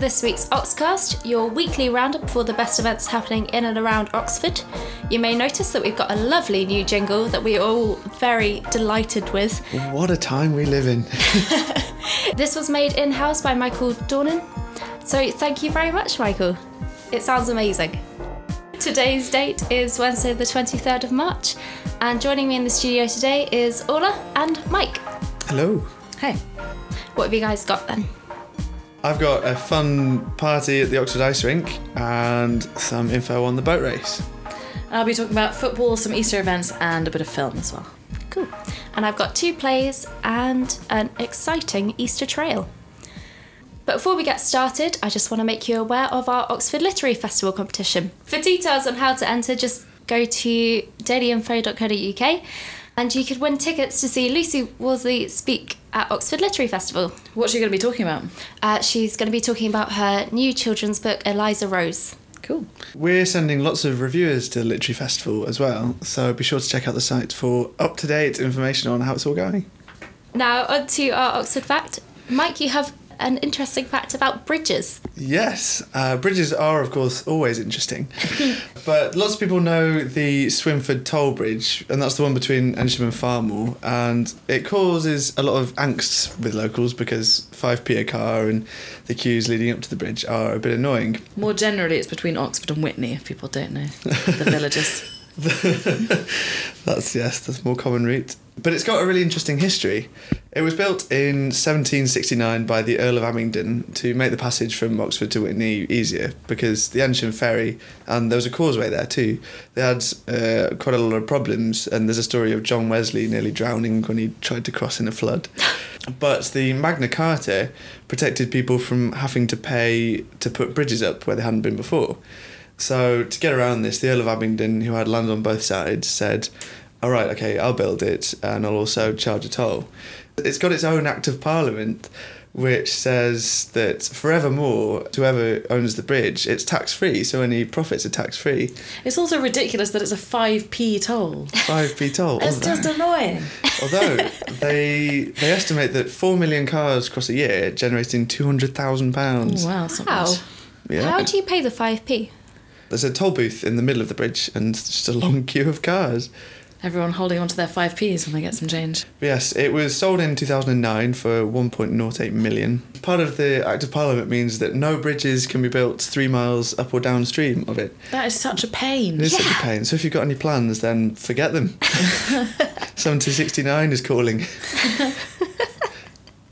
this week's Oxcast, your weekly roundup for the best events happening in and around Oxford. You may notice that we've got a lovely new jingle that we're all very delighted with. What a time we live in. This was made in house by Michael Dornan. So thank you very much, Michael. It sounds amazing. Today's date is Wednesday, the 23rd of March, and joining me in the studio today is Orla and Mike. Hello. Hey. What have you guys got then? I've got a fun party at the Oxford Ice Rink and some info on the boat race. I'll be talking about football, some Easter events, and a bit of film as well. Cool. And I've got two plays and an exciting Easter trail. But before we get started, I just want to make you aware of our Oxford Literary Festival competition. For details on how to enter, just go to dailyinfo.co.uk and you could win tickets to see Lucy Worsley speak at Oxford Literary Festival. What's she going to be talking about? Uh, she's going to be talking about her new children's book, Eliza Rose. Cool. We're sending lots of reviewers to the Literary Festival as well, so be sure to check out the site for up to date information on how it's all going. Now, on to our Oxford fact. Mike, you have an interesting fact about bridges. Yes, uh, bridges are, of course, always interesting. but lots of people know the Swinford Toll Bridge, and that's the one between Eynsham and Farmoor. And it causes a lot of angst with locals because 5p a car and the queues leading up to the bridge are a bit annoying. More generally, it's between Oxford and Witney, if people don't know the villages. that's, yes, that's more common route. But it's got a really interesting history. It was built in 1769 by the Earl of Abingdon to make the passage from Oxford to Witney easier because the Eynsham ferry, and there was a causeway there too, they had uh, quite a lot of problems. And there's a story of John Wesley nearly drowning when he tried to cross in a flood. but the Magna Carta protected people from having to pay to put bridges up where they hadn't been before. So to get around this, the Earl of Abingdon, who had land on both sides, said, "All right, okay, I'll build it, and I'll also charge a toll." It's got its own Act of Parliament, which says that forevermore, whoever owns the bridge, it's tax free. So any profits are tax free. It's also ridiculous that it's a 5p toll. Five p toll. It's just annoying. Although they they estimate that four million cars cross a year, generating two hundred thousand pounds. Oh, wow, that's not How? Yeah. How do you pay the 5p? There's a toll booth in the middle of the bridge and just a long queue of cars. Everyone holding on to their 5p's when they get some change. Yes, it was sold in 2009 for 1.08 million. Part of the Act of Parliament means that no bridges can be built three miles up or downstream of it. That is such a pain. It is such a pain. So if you've got any plans, then forget them. 1769 is calling.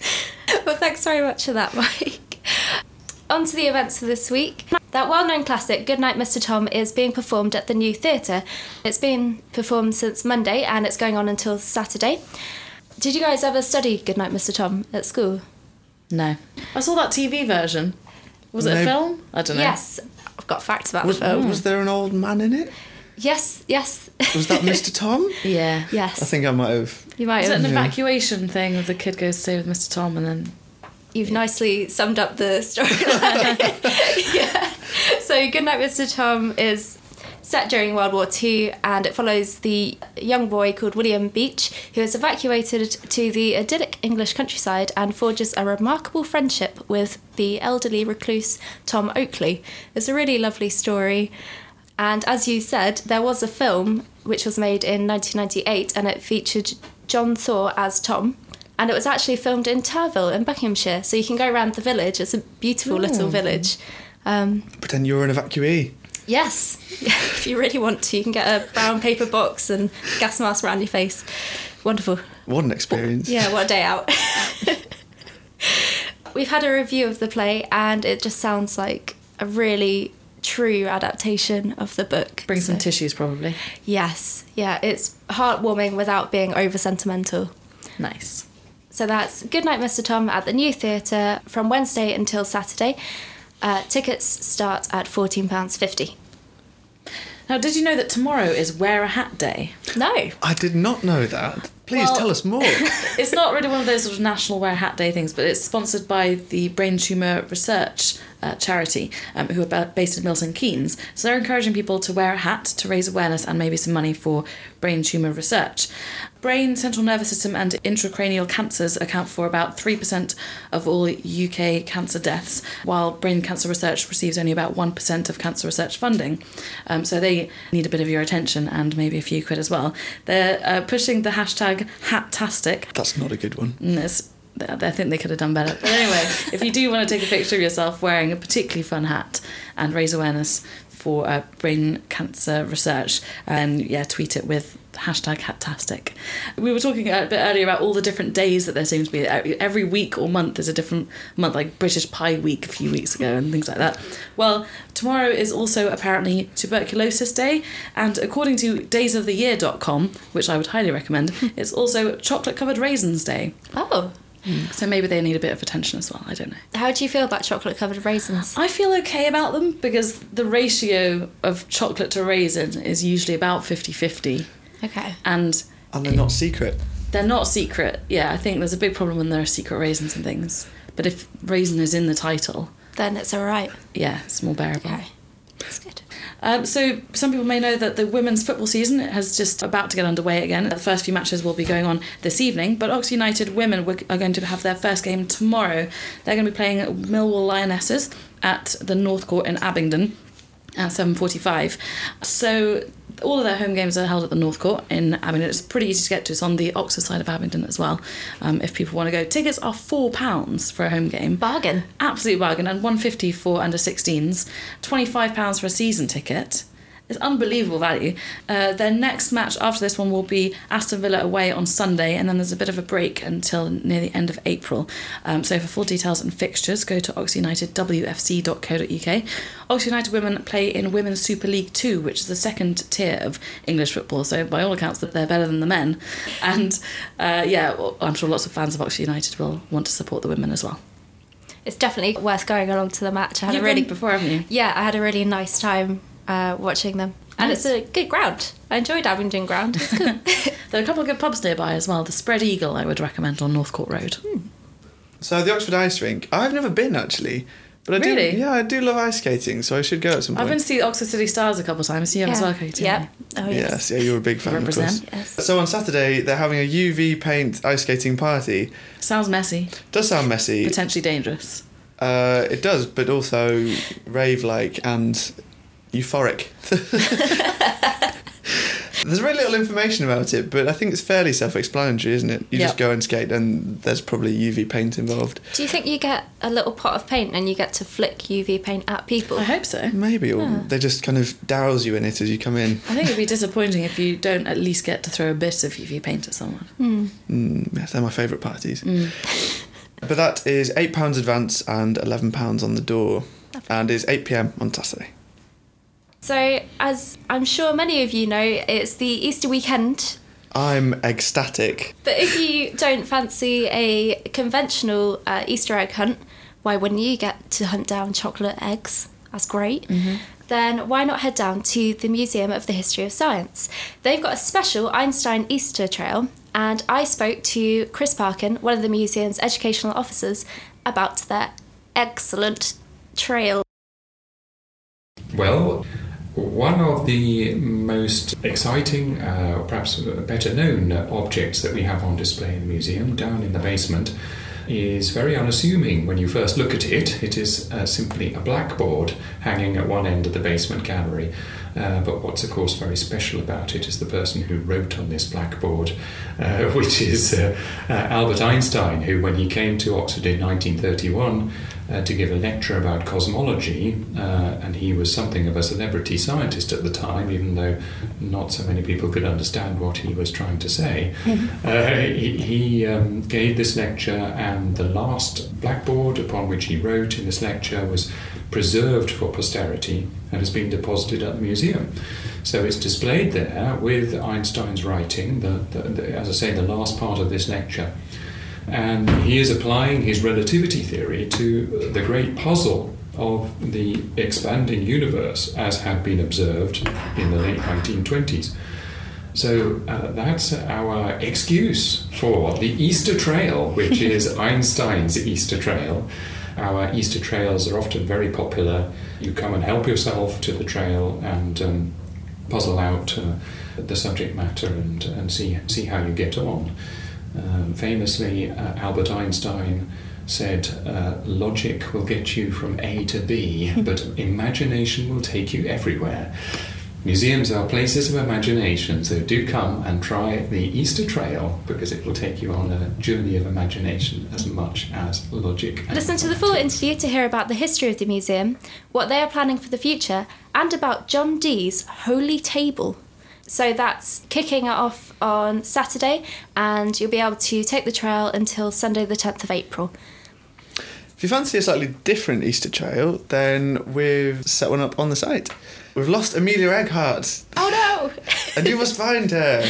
Well, thanks very much for that, Mike. On to the events for this week. That well known classic, Goodnight Mr. Tom, is being performed at the New Theatre. It's been performed since Monday and it's going on until Saturday. Did you guys ever study Goodnight Mr. Tom at school? No. I saw that TV version. Was it No. a film? I don't know. Yes, I've got facts about Was, the film. Uh, was there an old man in it? Yes, yes. Was that Mr. Tom? Yeah. yes. I think I might have. you might have. Is it an Yeah. evacuation thing of the kid goes to stay with Mr. Tom and then You've nicely summed up the storyline. yeah. So, Goodnight Mr. Tom is set during World War II and it follows the young boy called William Beech who is evacuated to the idyllic English countryside and forges a remarkable friendship with the elderly recluse Tom Oakley. It's a really lovely story. And as you said, there was a film which was made in 1998 and it featured John Thaw as Tom. And it was actually filmed in Turville in Buckinghamshire. So you can go around the village. It's a beautiful little mm. village. Um, Pretend you're an evacuee. yes, if you really want to, you can get a brown paper box and gas mask around your face. Wonderful. What an experience. Yeah, what a day out. We've had a review of the play, and it just sounds like a really true adaptation of the book. bring some tissues probably. Yes, yeah, it's heartwarming without being over sentimental. Nice. So that's Goodnight Mr. Tom at the New Theatre from Wednesday until Saturday. Uh, tickets start at £14.50. Now, did you know that tomorrow is Wear a Hat Day? No. I did not know that. Please Well- tell us more. It's not really one of those sort of national Wear Hat Day things, but it's sponsored by the Brain Tumour Research uh, charity, um, who are based in Milton Keynes. So they're encouraging people to wear a hat to raise awareness and maybe some money for brain tumour research. Brain, central nervous system, and intracranial cancers account for about 3% of all UK cancer deaths, while brain cancer research receives only about 1% of cancer research funding. Um, so they need a bit of your attention and maybe a few quid as well. They're uh, pushing the hashtag HATtastic. That's not a good one. Mm, it's- I think they could have done better. But anyway, if you do want to take a picture of yourself wearing a particularly fun hat and raise awareness for uh, brain cancer research, and yeah, tweet it with hashtag Hattastic. We were talking a bit earlier about all the different days that there seems to be. Every week or month is a different month, like British Pie Week a few weeks ago and things like that. Well, tomorrow is also apparently Tuberculosis Day, and according to daysoftheyear.com, which I would highly recommend, it's also Chocolate Covered Raisins Day. Oh, So maybe they need a bit of attention as well. I don't know. how do you feel about chocolate covered raisins? I feel okay about them because the ratio of chocolate to raisin is usually about 50 50. Okay. And And they're not secret. they're not secret. Yeah, I think there's a big problem when there are secret raisins and things. But if raisin is in the title, Then it's all right. yeah, it's more bearable. Okay. That's good. Um, so some people may know that the women's football season has just about to get underway again. The first few matches will be going on this evening, but Oxford United women are going to have their first game tomorrow. They're going to be playing Millwall Lionesses at the North Court in Abingdon at 7.45. So all of their home games are held at the North Court in Abingdon. It's pretty easy to get to. It's on the Oxford side of Abingdon as well, um, if people want to go. Tickets are £4 for a home game Bargain. absolute bargain and 150 for under 16s 25 pounds for a season ticket it's unbelievable value. Uh, their next match after this one will be aston villa away on sunday and then there's a bit of a break until near the end of april. Um, so for full details and fixtures go to oxunitedwfc.co.uk oxford united women play in women's super league 2 which is the second tier of english football. So by all accounts they're better than the men. And uh, yeah well, i'm sure lots of fans of oxford united will want to support the women as well. It's definitely worth going along to the match. I had You've a really been before, haven't you? yeah, I had a really nice time uh, watching them, and Nice. it's a good ground. I enjoyed Abingdon Ground. It's good. There are a couple of good pubs nearby as well. The Spread Eagle, I would recommend on North Court Road. So the Oxford Ice Rink, I've never been actually, but I do. Yeah, I do love ice skating, so I should go at some point. I've been to see the Oxford City Stars a couple of times. You have as well, Katie. Yeah. Oh yes. Yes, yeah, you're a big fan. Of Represent. course. Yes. So on Saturday they're having a UV paint ice skating party. Sounds messy, Does sound messy. potentially dangerous. Uh, it does, but also rave like and euphoric. There's very little information about it, but I think it's fairly self-explanatory, isn't it? You just go and skate, and there's probably UV paint involved. Do you think you get a little pot of paint and you get to flick UV paint at people? I hope so. Maybe, or they just kind of douse you in it as you come in. I think it'd be disappointing if you don't at least get to throw a bit of UV paint at someone. Mm, yes, they're my favourite parties. But that is eight pounds advance and eleven pounds on the door, and is eight pm on Saturday. So, as I'm sure many of you know, it's the Easter weekend. I'm ecstatic. But if you don't fancy a conventional uh, Easter egg hunt, why wouldn't you get to hunt down chocolate eggs? That's great. Then why not head down to the Museum of the History of Science? They've got a special Einstein Easter trail, and I spoke to Chris Parkin, one of the museum's educational officers, about their excellent trail. Well, one of the most exciting, uh, or perhaps better known objects that we have on display in the museum down in the basement is very unassuming when you first look at it. It is uh, simply a blackboard hanging at one end of the basement gallery. Uh, but what's, of course, very special about it is the person who wrote on this blackboard, uh, which is uh, uh, Albert Einstein, who, when he came to Oxford in 1931 uh, to give a lecture about cosmology, uh, and he was something of a celebrity scientist at the time, even though not so many people could understand what he was trying to say. he he um, gave this lecture, and the last blackboard upon which he wrote in this lecture was preserved for posterity and has been deposited at the museum. So it's displayed there with Einstein's writing, the, the, the, as I say, the last part of this lecture. And he is applying his relativity theory to the great puzzle of the expanding universe as had been observed in the late 1920s. So uh, that's our excuse for the Easter Trail, which is Einstein's Easter Trail. Our Easter trails are often very popular. You come and help yourself to the trail and um, puzzle out uh, the subject matter and, and see, see how you get on. Um, famously, uh, Albert Einstein said, uh, Logic will get you from A to B, but imagination will take you everywhere. Museums are places of imagination, so do come and try the Easter Trail because it will take you on a journey of imagination as much as logic. Listen to the full interview to hear about the history of the museum, what they are planning for the future, and about John Dee's Holy Table. So that's kicking off on Saturday, and you'll be able to take the trail until Sunday, the 10th of April. If you fancy a slightly different Easter trail, then we've set one up on the site. We've lost Amelia Egghart, Oh no! and you must find her.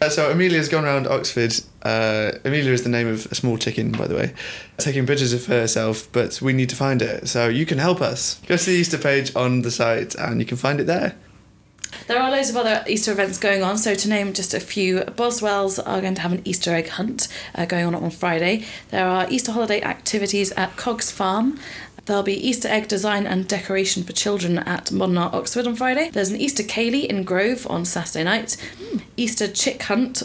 Uh, So Amelia's gone around Oxford. Uh, Amelia is the name of a small chicken, by the way, taking pictures of herself. But we need to find it. so you can help us. Go to the Easter page on the site, and you can find it there. There are loads of other Easter events going on. So to name just a few, Boswells are going to have an Easter egg hunt uh, going on on Friday. There are Easter holiday activities at Cogges Farm. There'll be Easter egg design and decoration for children at Modern Art Oxford on Friday. There's an Easter Ceilidh in Grove on Saturday night. Easter chick hunt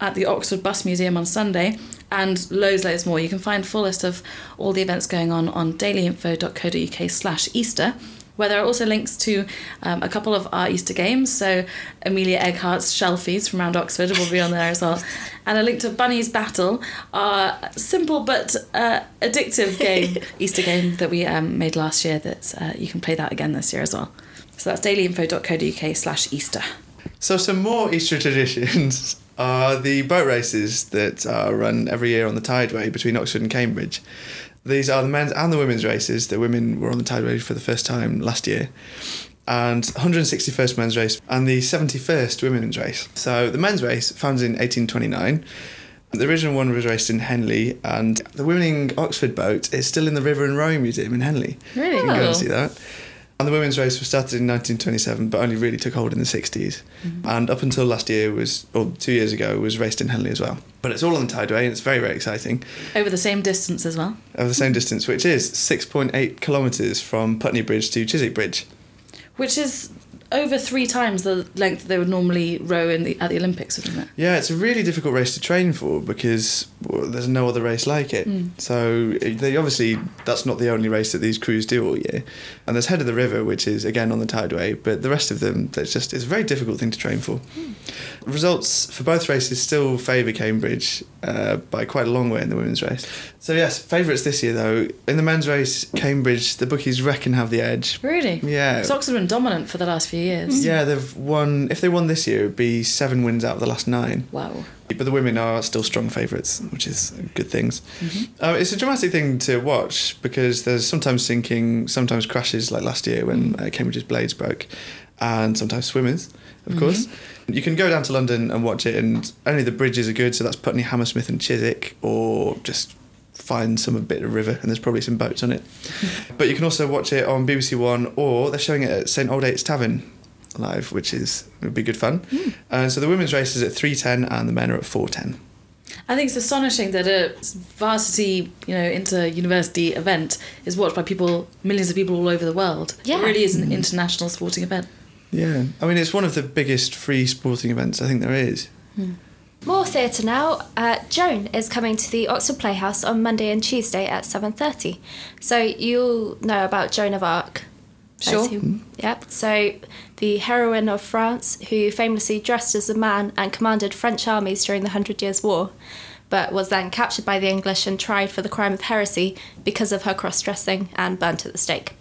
at the Oxford Bus Museum on Sunday, and loads, loads more. You can find a full list of all the events going on on dailyinfo.co.uk slash Easter, where there are also links to um, a couple of our Easter games. So Amelia Egghart's Shelfies from around Oxford will be on there as well, and a link to Bunny's Battle, our simple but uh, addictive game, Easter game that we um, made last year. That uh, you can play that again this year as well. So that's dailyinfo.co.uk slash Easter. So some more Easter traditions are the boat races that are run every year on the Tideway between Oxford and Cambridge. These are the men's and the women's races. The women were on the Tideway for the first time last year. And 161st men's race and the 71st women's race. So the men's race, founded in 1829. The original one was raced in Henley, and the winning Oxford boat is still in the River and Rowing Museum in Henley. Really? You can go and see that. And the women's race was started in 1927, but only really took hold in the 60s. Mm-hmm. And up until last year was, or two years ago, was raced in Henley as well. But it's all on the Tideway, and it's very, very exciting. Over the same distance as well. Over the same distance, which is 6.8 kilometres from Putney Bridge to Chiswick Bridge. which is over three times the length they would normally row in the, at the Olympics, isn't it? Yeah, it's a really difficult race to train for because there's no other race like it. So eh, they obviously that's not the only race that these crews do all year. And there's Head of the River, which is again on the Tideway, but the rest of them, that's just it's a very difficult thing to train for. Results for both races still favour Cambridge uh, by quite a long way in the women's race. So yes, favourites this year though. In the men's race, Cambridge, the bookies reckon have the edge. Really? Yeah. Oxford have been dominant for the last few years. Yeah, they've won. If they won this year, it'd be seven wins out of the last nine. Wow. But the women are still strong favourites, which is good things. Uh, it's a dramatic thing to watch because there's sometimes sinking, sometimes crashes, like last year when uh, Cambridge's blades broke, and sometimes swimmers, of course. You can go down to London and watch it, and only the bridges are good. So that's Putney, Hammersmith, and Chiswick, or just find some bit of river, and there's probably some boats on it. but you can also watch it on BBC One, or they're showing it at St Aldate's Tavern live, which is would be good fun. Uh, so the women's race is at three ten, and the men are at four ten. I think it's astonishing that a varsity, you know, inter-university event is watched by people, millions of people all over the world. Yeah. It really is an international sporting event. Yeah, I mean it's one of the biggest free sporting events I think there is. More theatre now. Uh, Joan is coming to the Oxford Playhouse on Monday and Tuesday at 7.30. So you'll know about Joan of Arc. Sure. assume. Yep. So the heroine of France who famously dressed as a man and commanded French armies during the Hundred Years' War, but was then captured by the English and tried for the crime of heresy because of her cross-dressing and burnt at the stake.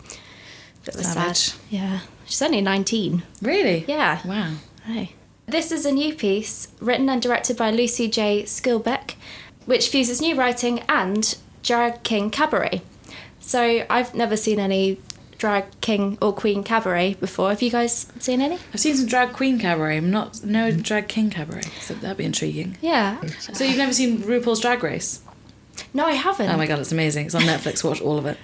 Of a Savage. sad. Yeah. She's only 19. Really? Yeah. Wow. Hey. This is a new piece written and directed by Lucy J. Skilbeck, which fuses new writing and drag king cabaret. So I've never seen any drag king or queen cabaret before. Have you guys seen any? I've seen some drag queen cabaret, I'm not no drag king cabaret. So that'd be intriguing. Yeah. So you've never seen RuPaul's Drag Race? No, I haven't. Oh my god, it's amazing. It's on Netflix. Watch all of it.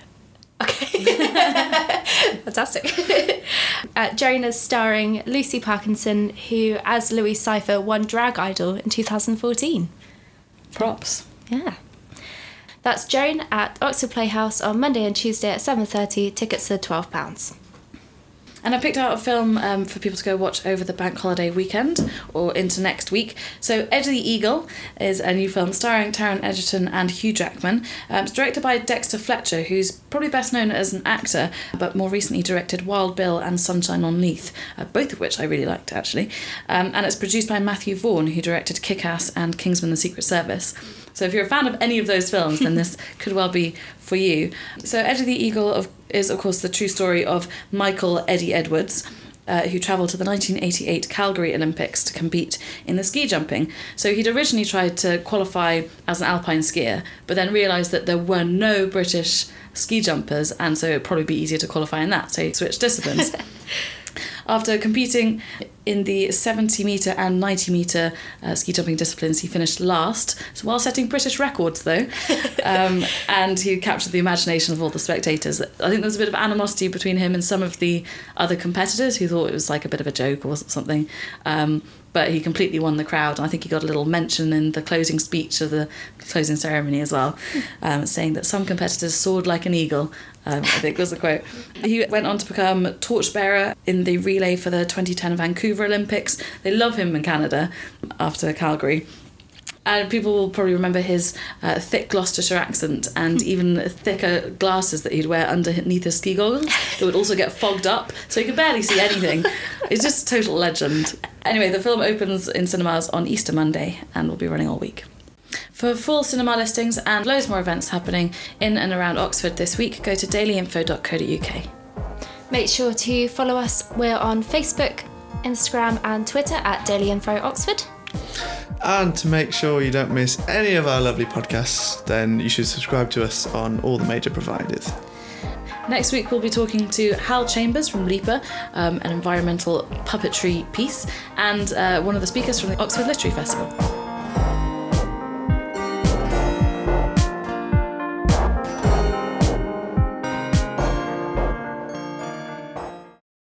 Okay. Fantastic. uh, Joan is starring Lucy Parkinson, who, as Louise Cypher, won Drag Idol in 2014. Props. Yeah. That's Joan at Oxford Playhouse on Monday and Tuesday at 7.30. Tickets are £12. And I picked out a film um, for people to go watch over the bank holiday weekend or into next week. So, Eddie the Eagle is a new film starring Taron Egerton and Hugh Jackman. Um, it's directed by Dexter Fletcher, who's probably best known as an actor, but more recently directed Wild Bill and Sunshine on Leith, uh, both of which I really liked actually. Um, and it's produced by Matthew Vaughn, who directed Kick Ass and Kingsman the Secret Service. So if you're a fan of any of those films, then this could well be for you. So Eddie the Eagle of, is, of course, the true story of Michael Eddie Edwards. Uh, who travelled to the 1988 Calgary Olympics to compete in the ski jumping. So he'd originally tried to qualify as an alpine skier, but then realised that there were no British ski jumpers, and so it'd probably be easier to qualify in that. So he switched disciplines. After competing in the 70 metre and 90 metre uh, ski jumping disciplines, he finished last, so while setting British records though. Um, and he captured the imagination of all the spectators. I think there was a bit of animosity between him and some of the other competitors who thought it was like a bit of a joke or something. Um, but he completely won the crowd. And I think he got a little mention in the closing speech of the closing ceremony as well, um, saying that some competitors soared like an eagle. Um, I think was the quote. He went on to become torchbearer in the relay for the 2010 Vancouver Olympics. They love him in Canada after Calgary. And people will probably remember his uh, thick Gloucestershire accent and even thicker glasses that he'd wear underneath his ski goggles that would also get fogged up, so he could barely see anything. It's just a total legend. Anyway, the film opens in cinemas on Easter Monday and will be running all week. For full cinema listings and loads more events happening in and around Oxford this week, go to dailyinfo.co.uk. Make sure to follow us. We're on Facebook, Instagram, and Twitter at Daily Info Oxford. And to make sure you don't miss any of our lovely podcasts, then you should subscribe to us on all the major providers. Next week, we'll be talking to Hal Chambers from LEPA, um, an environmental puppetry piece, and uh, one of the speakers from the Oxford Literary Festival.